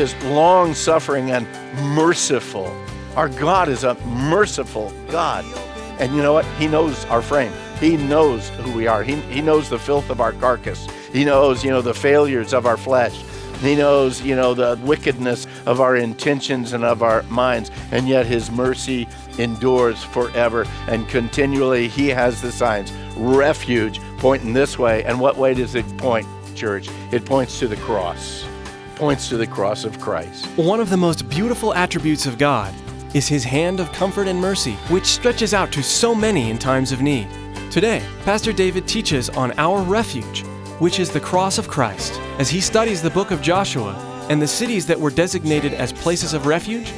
is long suffering and merciful. Our God is a merciful God. And you know what? He knows our frame. He knows who we are. He, he knows the filth of our carcass. He knows, you know, the failures of our flesh. He knows, you know, the wickedness of our intentions and of our minds. And yet his mercy endures forever. And continually he has the signs. Refuge pointing this way. And what way does it point, church? It points to the cross. Points to the cross of Christ. One of the most beautiful attributes of God is his hand of comfort and mercy, which stretches out to so many in times of need. Today, Pastor David teaches on our refuge, which is the cross of Christ. As he studies the book of Joshua and the cities that were designated as places of refuge,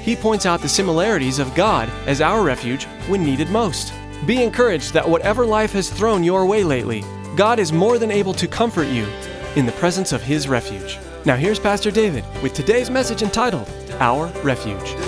he points out the similarities of God as our refuge when needed most. Be encouraged that whatever life has thrown your way lately, God is more than able to comfort you in the presence of his refuge. Now, here's Pastor David with today's message entitled, Our Refuge.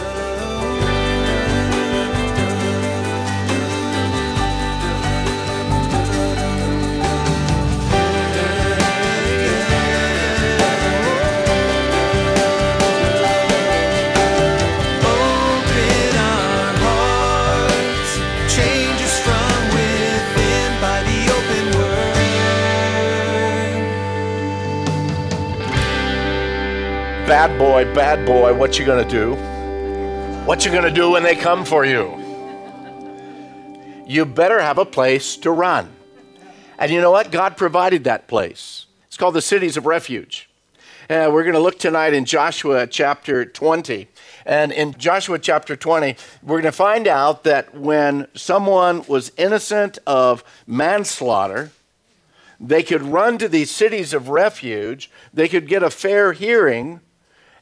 Bad boy, bad boy, what you gonna do? What you gonna do when they come for you? You better have a place to run. And you know what? God provided that place. It's called the cities of refuge. Uh, we're going to look tonight in Joshua chapter 20. And in Joshua chapter 20, we're going to find out that when someone was innocent of manslaughter, they could run to these cities of refuge, they could get a fair hearing,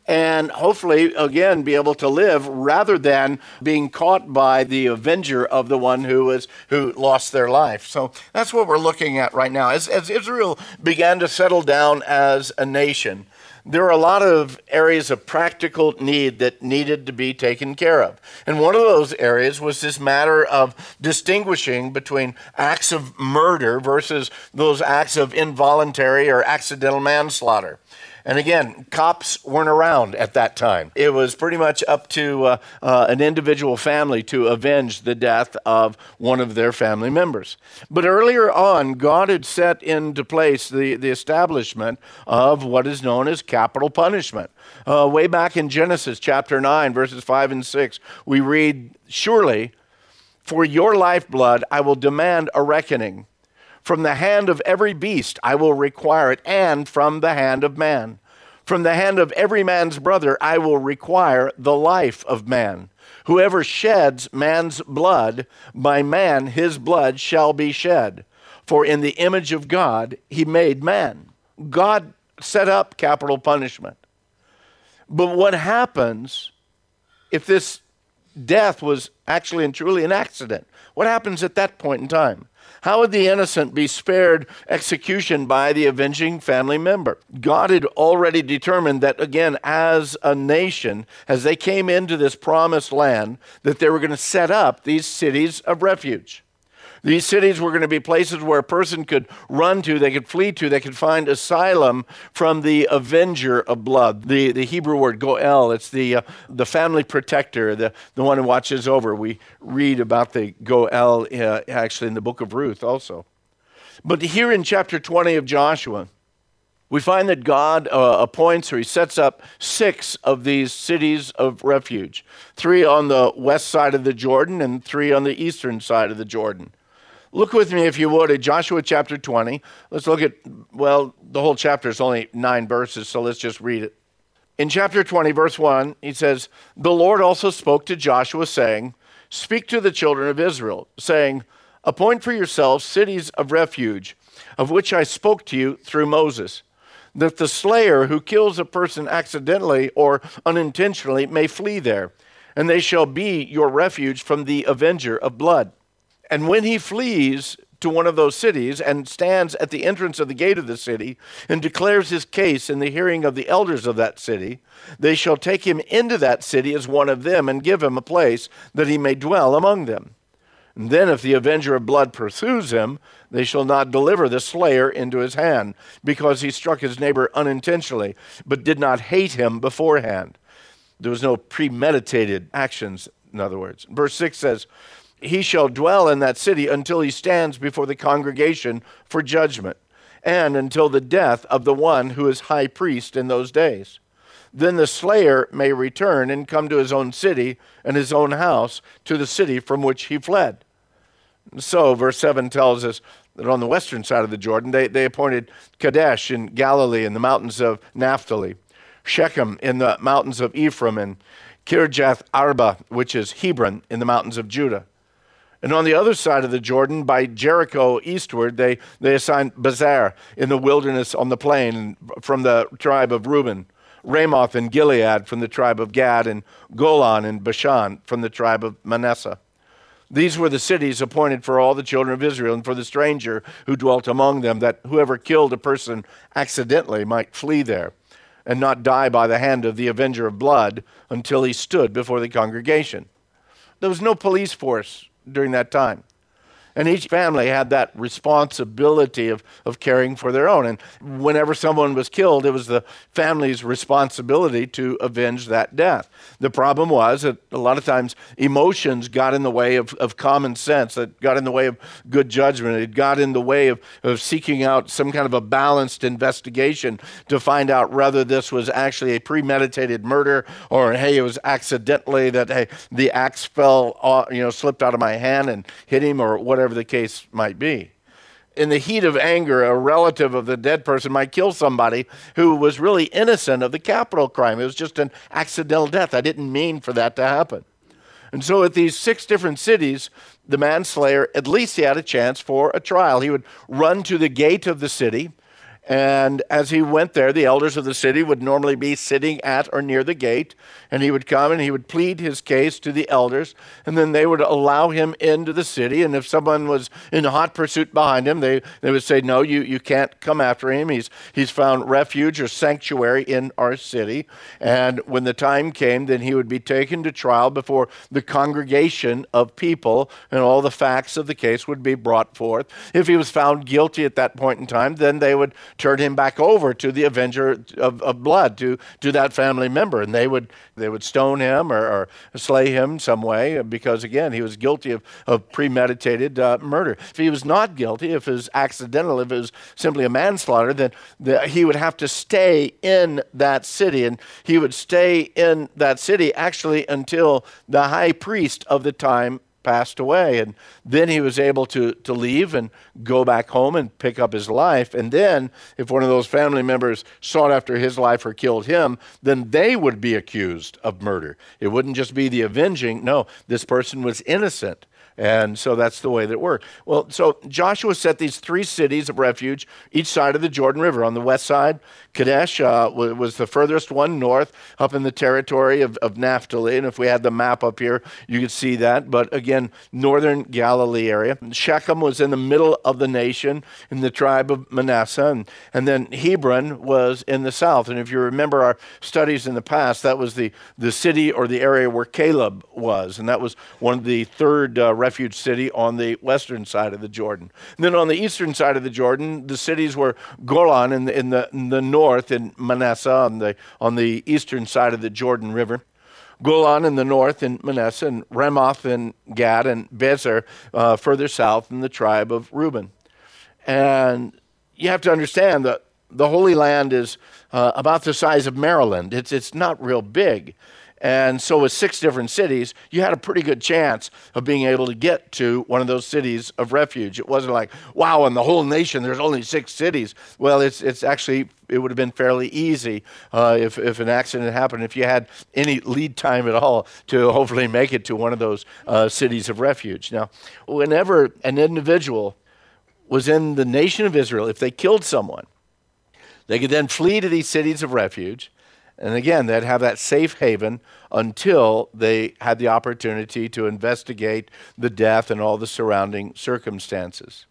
and hopefully, again, be able to live rather than being caught by the avenger of the one who was who lost their life. So that's what we're looking at right now. As, as Israel began to settle down as a nation, there are a lot of areas of practical need that needed to be taken care of. And one of those areas was this matter of distinguishing between acts of murder versus those acts of involuntary or accidental manslaughter. And again, cops weren't around at that time. It was pretty much up to uh, uh, an individual family to avenge the death of one of their family members. But earlier on, God had set into place the, the establishment of what is known as capital punishment. Uh, way back in Genesis chapter 9, verses 5 and 6, we read, Surely for your lifeblood I will demand a reckoning. From the hand of every beast I will require it, and from the hand of man. From the hand of every man's brother I will require the life of man. Whoever sheds man's blood, by man his blood shall be shed. For in the image of God he made man. God set up capital punishment. But what happens if this death was actually and truly an accident? What happens at that point in time? How would the innocent be spared execution by the avenging family member? God had already determined that, again, as a nation, as they came into this promised land, that they were going to set up these cities of refuge. These cities were going to be places where a person could run to, they could flee to, they could find asylum from the avenger of blood. The, the Hebrew word goel, it's the, uh, the family protector, the, the one who watches over. We read about the goel uh, actually in the book of Ruth also. But here in chapter 20 of Joshua, we find that God uh, appoints or he sets up six of these cities of refuge three on the west side of the Jordan and three on the eastern side of the Jordan. Look with me, if you would, at Joshua chapter 20. Let's look at, well, the whole chapter is only nine verses, so let's just read it. In chapter 20, verse 1, he says, The Lord also spoke to Joshua, saying, Speak to the children of Israel, saying, Appoint for yourselves cities of refuge, of which I spoke to you through Moses, that the slayer who kills a person accidentally or unintentionally may flee there, and they shall be your refuge from the avenger of blood. And when he flees to one of those cities and stands at the entrance of the gate of the city and declares his case in the hearing of the elders of that city, they shall take him into that city as one of them and give him a place that he may dwell among them. And then, if the avenger of blood pursues him, they shall not deliver the slayer into his hand, because he struck his neighbor unintentionally, but did not hate him beforehand. There was no premeditated actions, in other words. Verse 6 says, He shall dwell in that city until he stands before the congregation for judgment, and until the death of the one who is high priest in those days. Then the slayer may return and come to his own city and his own house, to the city from which he fled. So, verse 7 tells us that on the western side of the Jordan, they, they appointed Kadesh in Galilee in the mountains of Naphtali Shechem in the mountains of Ephraim, and Kirjath Arba, which is Hebron, in the mountains of Judah. And on the other side of the Jordan, by Jericho eastward, they, they assigned Bezer in the wilderness on the plain from the tribe of Reuben, Ramoth and Gilead from the tribe of Gad, and Golan and Bashan from the tribe of Manasseh. These were the cities appointed for all the children of Israel and for the stranger who dwelt among them, that whoever killed a person accidentally might flee there and not die by the hand of the avenger of blood until he stood before the congregation. There was no police force during that time. And each family had that responsibility of, of caring for their own. And whenever someone was killed, it was the family's responsibility to avenge that death. The problem was that a lot of times emotions got in the way of, of common sense, that got in the way of good judgment, it got in the way of, of seeking out some kind of a balanced investigation to find out whether this was actually a premeditated murder or, hey, it was accidentally that, hey, the axe fell, uh, you know, slipped out of my hand and hit him or whatever whatever the case might be. In the heat of anger, a relative of the dead person might kill somebody who was really innocent of the capital crime. It was just an accidental death. I didn't mean for that to happen. And so, at these six different cities, the manslayer, at least he had a chance for a trial. He would run to the gate of the city and as he went there, the elders of the city would normally be sitting at or near the gate. And he would come and he would plead his case to the elders. And then they would allow him into the city. And if someone was in hot pursuit behind him, they, they would say, No, you, you can't come after him. He's, he's found refuge or sanctuary in our city. And when the time came, then he would be taken to trial before the congregation of people. And all the facts of the case would be brought forth. If he was found guilty at that point in time, then they would turn him back over to the avenger of, of blood, to, to that family member. And they would, they would stone him or, or slay him some way because, again, he was guilty of, of premeditated uh, murder. If he was not guilty, if it was accidental, if it was simply a manslaughter, then the, he would have to stay in that city. And he would stay in that city actually until the high priest of the time passed away. And then he was able to, to leave and go back home and pick up his life. And then, if one of those family members sought after his life or killed him, then they would be accused of murder. It wouldn't just be the avenging. No, this person was innocent. And so that's the way that it worked. Well, so Joshua set these three cities of refuge each side of the Jordan River. On the west side, Kadesh uh, was the furthest one north, up in the territory of, of Naphtali. And if we had the map up here, you could see that. But again, northern Galilee area. Shechem was in the middle of the nation in the tribe of Manasseh. And, and then Hebron was in the south. And if you remember our studies in the past, that was the, the city or the area where Caleb was. And that was one of the third uh, refuge city on the western side of the Jordan. And then on the eastern side of the Jordan, the cities were Golan in the, in the, in the north, in Manasseh on the, on the eastern side of the Jordan River. Golan in the north in Manasseh, and Ramoth in Gad, and Bezer uh, further south in the tribe of Reuben. And you have to understand that the Holy Land is uh, about the size of Maryland. It's, it's not real big. And so, with six different cities, you had a pretty good chance of being able to get to one of those cities of refuge. It wasn't like, wow, in the whole nation, there's only six cities. Well, it's, it's actually, it would have been fairly easy uh, if, if an accident happened, if you had any lead time at all to hopefully make it to one of those uh, cities of refuge. Now, whenever an individual was in the nation of Israel, if they killed someone, they could then flee to these cities of refuge and again, they'd have that safe haven until they had the opportunity to investigate the death and all the surrounding circumstances.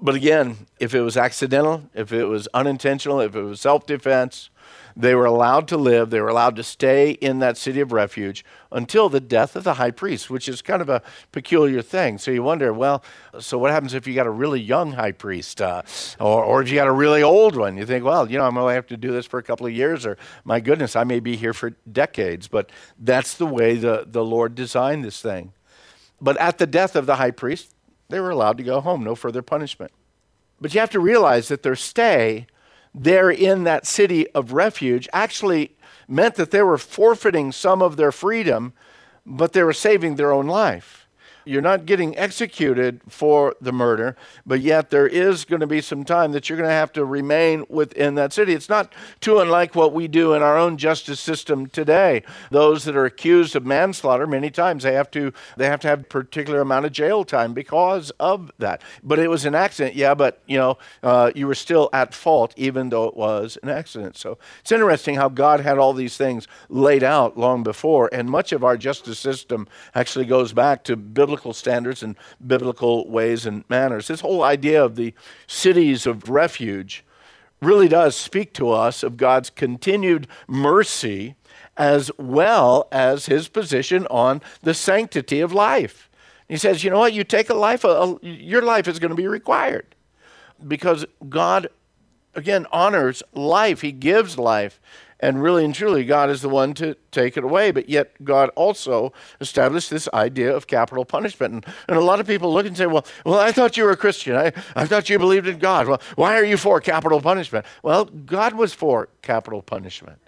But again, if it was accidental, if it was unintentional, if it was self defense, they were allowed to live, they were allowed to stay in that city of refuge until the death of the high priest, which is kind of a peculiar thing. So you wonder, well, so what happens if you got a really young high priest, uh, or, or if you got a really old one? You think, well, you know, I'm going to have to do this for a couple of years, or my goodness, I may be here for decades. But that's the way the, the Lord designed this thing. But at the death of the high priest, they were allowed to go home, no further punishment. But you have to realize that their stay there in that city of refuge actually meant that they were forfeiting some of their freedom, but they were saving their own life. You're not getting executed for the murder, but yet there is going to be some time that you're going to have to remain within that city. It's not too unlike what we do in our own justice system today. Those that are accused of manslaughter, many times they have to they have to have a particular amount of jail time because of that. But it was an accident, yeah. But you know, uh, you were still at fault, even though it was an accident. So it's interesting how God had all these things laid out long before, and much of our justice system actually goes back to biblical biblical standards and biblical ways and manners. This whole idea of the cities of refuge really does speak to us of God's continued mercy as well as his position on the sanctity of life. He says, you know what, you take a life, a, your life is going to be required because God, again, honors life. He gives life. And really and truly, God is the one to take it away. But yet, God also established this idea of capital punishment. And, and a lot of people look and say, well, well, I thought you were a Christian. I, I thought you believed in God. Well, why are you for capital punishment? Well, God was for capital punishment.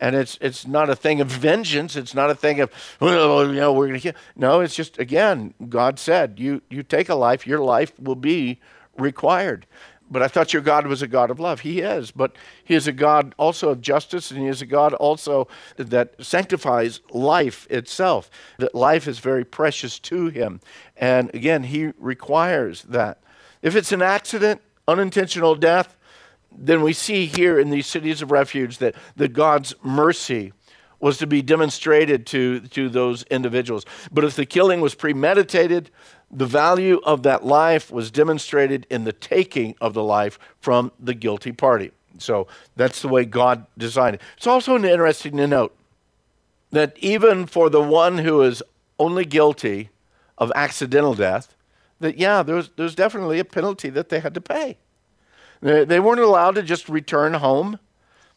And it's, it's not a thing of vengeance. It's not a thing of, well, you know, we're going to kill. No, it's just, again, God said, you, you take a life, your life will be required. But I thought your God was a God of love. He is, but He is a God also of justice, and He is a God also that sanctifies life itself. That life is very precious to Him. And again, He requires that. If it's an accident, unintentional death, then we see here in these cities of refuge that, that God's mercy was to be demonstrated to, to those individuals. But if the killing was premeditated, the value of that life was demonstrated in the taking of the life from the guilty party. So that's the way God designed it. It's also interesting to note that even for the one who is only guilty of accidental death, that yeah, there's was, there was definitely a penalty that they had to pay. They, they weren't allowed to just return home.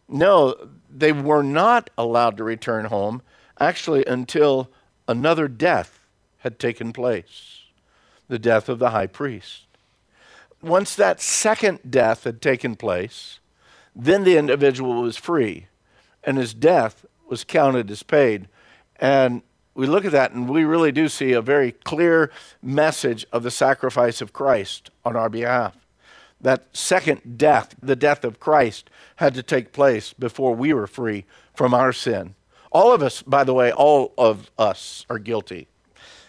No, they were not allowed to return home actually until another death had taken place the death of the high priest. Once that second death had taken place, then the individual was free, and his death was counted as paid. And we look at that and we really do see a very clear message of the sacrifice of Christ on our behalf. That second death, the death of Christ, had to take place before we were free from our sin. All of us, by the way, all of us are guilty.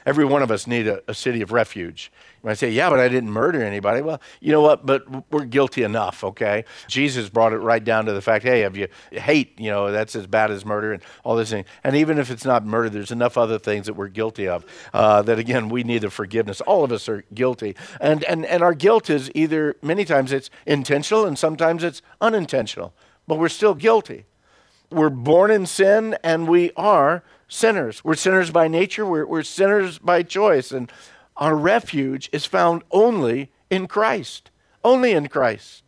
Every one of us need a, a city of refuge. You might say, yeah, but I didn't murder anybody. Well, you know what? But we're guilty enough, okay? Jesus brought it right down to the fact, hey, have you hate, you know, that's as bad as murder and all this thing. And even if it's not murder, there's enough other things that we're guilty of uh, that, again, we need the forgiveness. All of us are guilty. And, and, and our guilt is either, many times it's intentional and sometimes it's unintentional, but we're still guilty. We're born in sin and we are sinners. We're sinners by nature, we're, we're sinners by choice. And our refuge is found only in Christ. Only in Christ.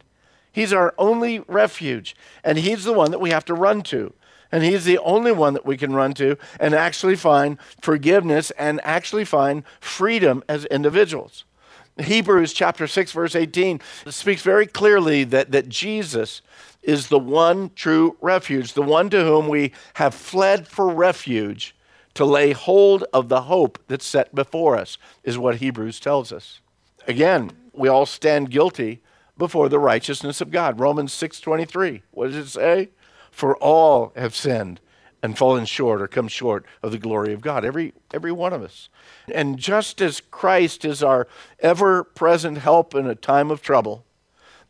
He's our only refuge. And He's the one that we have to run to. And He's the only one that we can run to and actually find forgiveness and actually find freedom as individuals. Hebrews chapter 6, verse 18 speaks very clearly that, that Jesus is the one true refuge, the one to whom we have fled for refuge to lay hold of the hope that's set before us, is what Hebrews tells us. Again, we all stand guilty before the righteousness of God. Romans 6:23. What does it say? For all have sinned and fallen short or come short of the glory of God. Every every one of us. And just as Christ is our ever-present help in a time of trouble,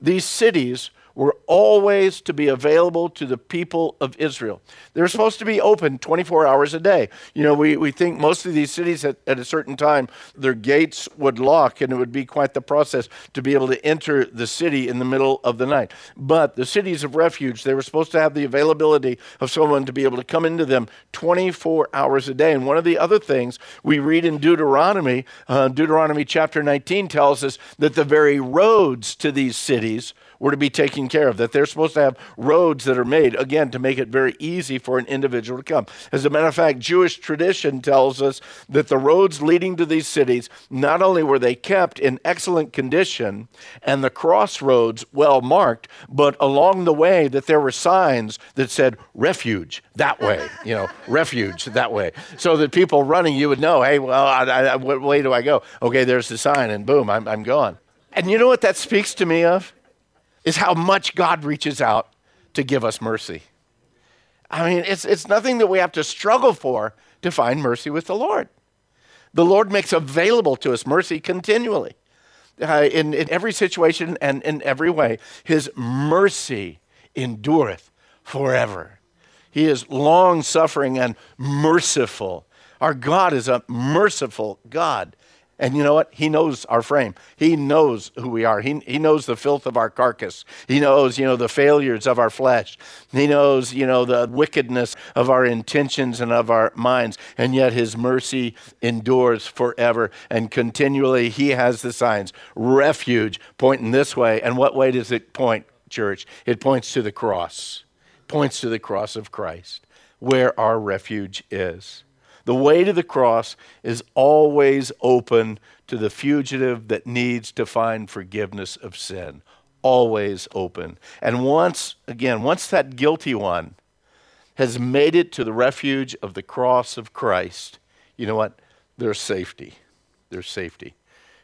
these cities were always to be available to the people of Israel. They're supposed to be open 24 hours a day. You know, we, we think most of these cities at, at a certain time, their gates would lock and it would be quite the process to be able to enter the city in the middle of the night. But the cities of refuge, they were supposed to have the availability of someone to be able to come into them 24 hours a day. And one of the other things we read in Deuteronomy, uh, Deuteronomy chapter 19 tells us that the very roads to these cities were to be taken care of, that they're supposed to have roads that are made, again, to make it very easy for an individual to come. As a matter of fact, Jewish tradition tells us that the roads leading to these cities, not only were they kept in excellent condition and the crossroads well marked, but along the way that there were signs that said refuge that way, you know, refuge that way. So that people running, you would know, hey, well, I, I, what way do I go? Okay, there's the sign, and boom, I'm, I'm gone. And you know what that speaks to me of? Is how much God reaches out to give us mercy. I mean, it's, it's nothing that we have to struggle for to find mercy with the Lord. The Lord makes available to us mercy continually. Uh, in, in every situation and in every way, His mercy endureth forever. He is long suffering and merciful. Our God is a merciful God. And you know what? He knows our frame. He knows who we are. He, he knows the filth of our carcass. He knows, you know, the failures of our flesh. He knows, you know, the wickedness of our intentions and of our minds. And yet his mercy endures forever. And continually he has the signs. Refuge pointing this way. And what way does it point, church? It points to the cross. points to the cross of Christ, where our refuge is. The way to the cross is always open to the fugitive that needs to find forgiveness of sin. Always open. And once, again, once that guilty one has made it to the refuge of the cross of Christ, you know what? There's safety. There's safety.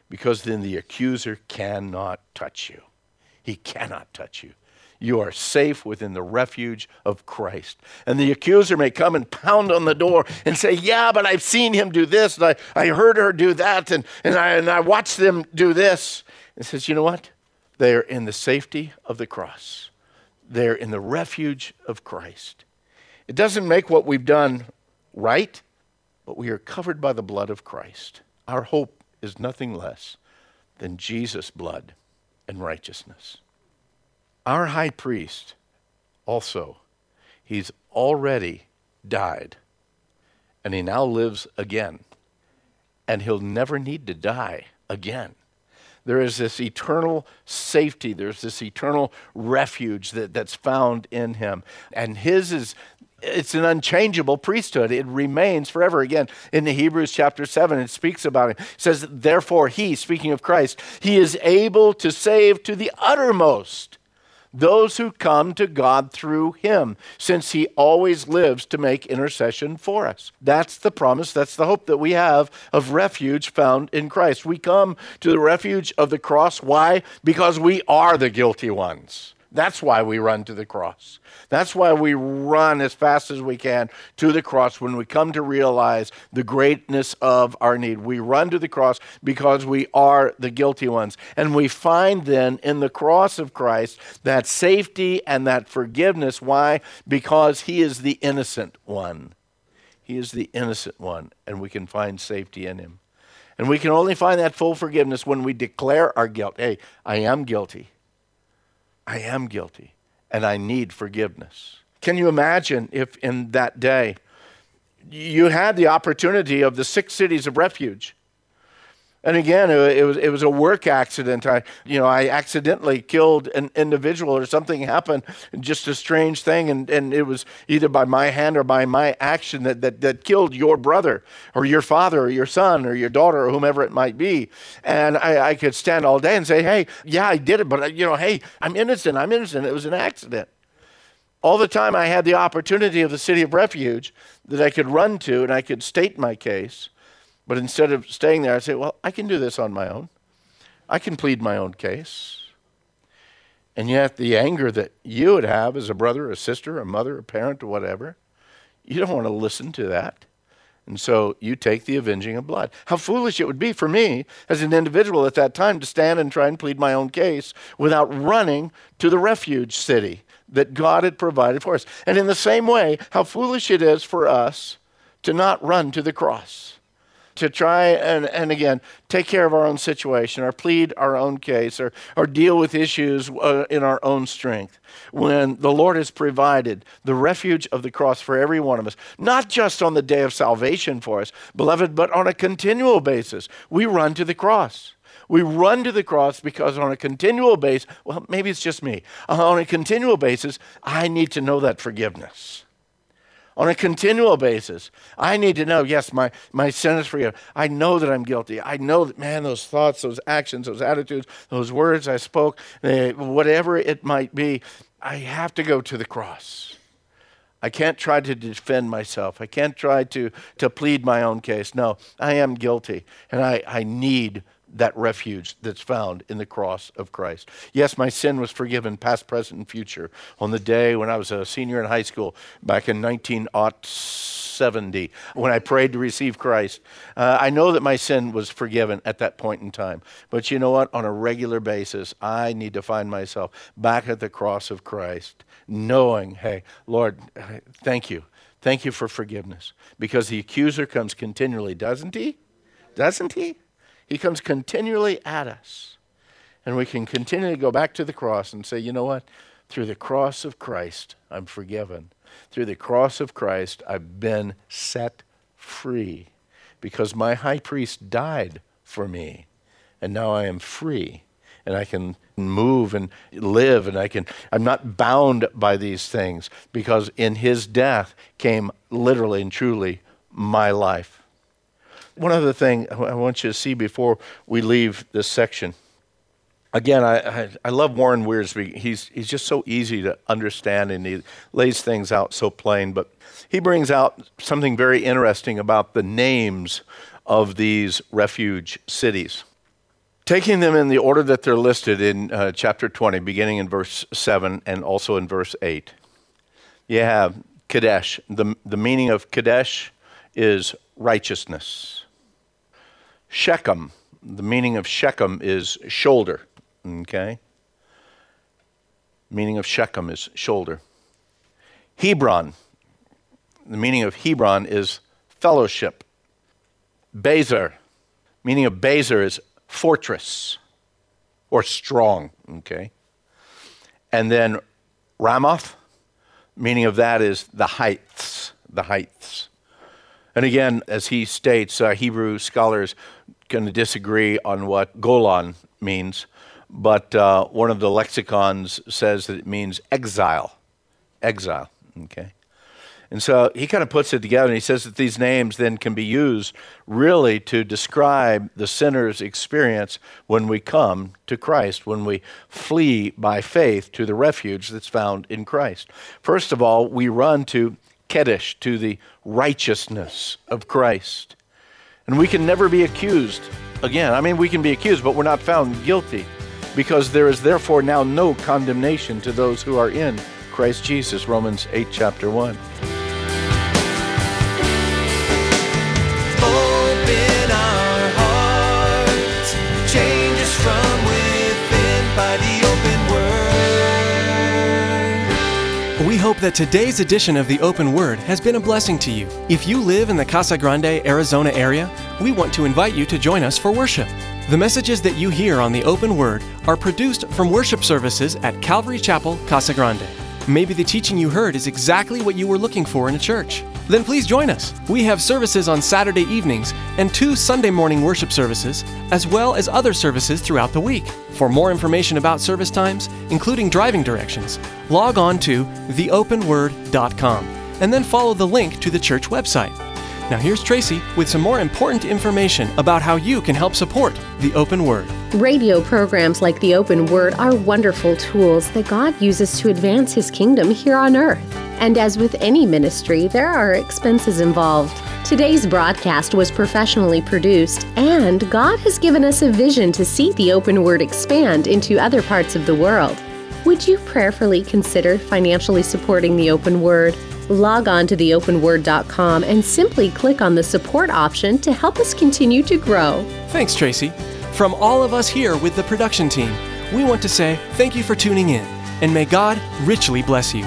Because then the accuser cannot touch you. He cannot touch you you are safe within the refuge of Christ. And the accuser may come and pound on the door and say, Yeah, but I've seen him do this, and I, I heard her do that, and, and, I, and I watched them do this. And says, You know what? They are in the safety of the cross, they're in the refuge of Christ. It doesn't make what we've done right, but we are covered by the blood of Christ. Our hope is nothing less than Jesus' blood and righteousness. Our high priest, also, he's already died, and he now lives again, and he'll never need to die again. There is this eternal safety, there's this eternal refuge that, that's found in him. And his is it's an unchangeable priesthood. It remains forever. Again, in the Hebrews chapter 7, it speaks about it. It says, Therefore, he, speaking of Christ, he is able to save to the uttermost those who come to God through him, since he always lives to make intercession for us. That's the promise, that's the hope that we have of refuge found in Christ. We come to the refuge of the cross. Why? Because we are the guilty ones. That's why we run to the cross. That's why we run as fast as we can to the cross when we come to realize the greatness of our need. We run to the cross because we are the guilty ones. And we find then in the cross of Christ that safety and that forgiveness. Why? Because He is the innocent one. He is the innocent one, and we can find safety in Him. And we can only find that full forgiveness when we declare our guilt. Hey, I am guilty. I am guilty and I need forgiveness. Can you imagine if in that day you had the opportunity of the six cities of refuge? And again, it was, it was a work accident. I, you know, I accidentally killed an individual or something happened, just a strange thing. And, and it was either by my hand or by my action that, that, that killed your brother or your father or your son or your daughter or whomever it might be. And I, I could stand all day and say, hey, yeah, I did it. But, uh, you know, hey, I'm innocent. I'm innocent. It was an accident. all the time I had the opportunity of the city of refuge that I could run to and I could state my case. But instead of staying there, I say, well, I can do this on my own. I can plead my own case. And yet, the anger that you would have as a brother, a sister, a mother, a parent, or whatever, you don't want to listen to that. And so you take the avenging of blood. How foolish it would be for me as an individual at that time to stand and try and plead my own case without running to the refuge city that God had provided for us. And in the same way, how foolish it is for us to not run to the cross to try and, and again take care of our own situation or plead our own case or, or deal with issues uh, in our own strength when the Lord has provided the refuge of the cross for every one of us, not just on the day of salvation for us, beloved, but on a continual basis. We run to the cross. We run to the cross because on a continual basis, well, maybe it's just me, uh, on a continual basis, I need to know that forgiveness on a continual basis. I need to know, yes, my, my sin is forgiven. I know that I'm guilty. I know that, man, those thoughts, those actions, those attitudes, those words I spoke, uh, whatever it might be, I have to go to the cross. I can't try to defend myself. I can't try to, to plead my own case. No, I am guilty, and I, I need that refuge that's found in the cross of Christ. Yes, my sin was forgiven, past, present, and future, on the day when I was a senior in high school back in 1970 when I prayed to receive Christ. Uh, I know that my sin was forgiven at that point in time. But you know what? On a regular basis, I need to find myself back at the cross of Christ, knowing, hey, Lord, thank you. Thank you for forgiveness. Because the accuser comes continually, doesn't he? Doesn't he? He comes continually at us. And we can continually go back to the cross and say, you know what? Through the cross of Christ, I'm forgiven. Through the cross of Christ, I've been set free because my high priest died for me. And now I am free and I can move and live and I can I'm not bound by these things because in his death came literally and truly my life. One other thing I want you to see before we leave this section. Again, I, I, I, love Warren Wiersbe. He's, he's just so easy to understand and he lays things out so plain. But he brings out something very interesting about the names of these refuge cities. Taking them in the order that they're listed in uh, chapter 20, beginning in verse 7 and also in verse 8. You have Kadesh. The, the meaning of Kadesh is righteousness. Shechem, the meaning of Shechem is shoulder, okay? Meaning of Shechem is shoulder. Hebron, the meaning of Hebron is fellowship. Bezer, meaning of Bezer is fortress or strong, okay? And then Ramoth, meaning of that is the heights, the heights. And again, as he states, uh, Hebrew scholars to disagree on what Golan means, but uh, one of the lexicons says that it means exile. Exile, okay? And so he kind of puts it together and he says that these names then can be used really to describe the sinner's experience when we come to Christ, when we flee by faith to the refuge that's found in Christ. First of all, we run to Kedesh, to the righteousness of Christ. And we can never be accused. Again, I mean, we can be accused, but we're not found guilty because there is therefore now no condemnation to those who are in Christ Jesus. Romans 8, chapter 1. Hope that today's edition of the Open Word has been a blessing to you. If you live in the Casa Grande, Arizona area, we want to invite you to join us for worship. The messages that you hear on the Open Word are produced from worship services at Calvary Chapel, Casa Grande. Maybe the teaching you heard is exactly what you were looking for in a church. Then please join us. We have services on Saturday evenings and two Sunday morning worship services, as well as other services throughout the week. For more information about service times, including driving directions, log on to theopenword.com and then follow the link to the church website. Now, here's Tracy with some more important information about how you can help support the open word. Radio programs like the Open Word are wonderful tools that God uses to advance His kingdom here on earth. And as with any ministry, there are expenses involved. Today's broadcast was professionally produced, and God has given us a vision to see the Open Word expand into other parts of the world. Would you prayerfully consider financially supporting the Open Word? Log on to theopenword.com and simply click on the support option to help us continue to grow. Thanks, Tracy. From all of us here with the production team, we want to say thank you for tuning in, and may God richly bless you.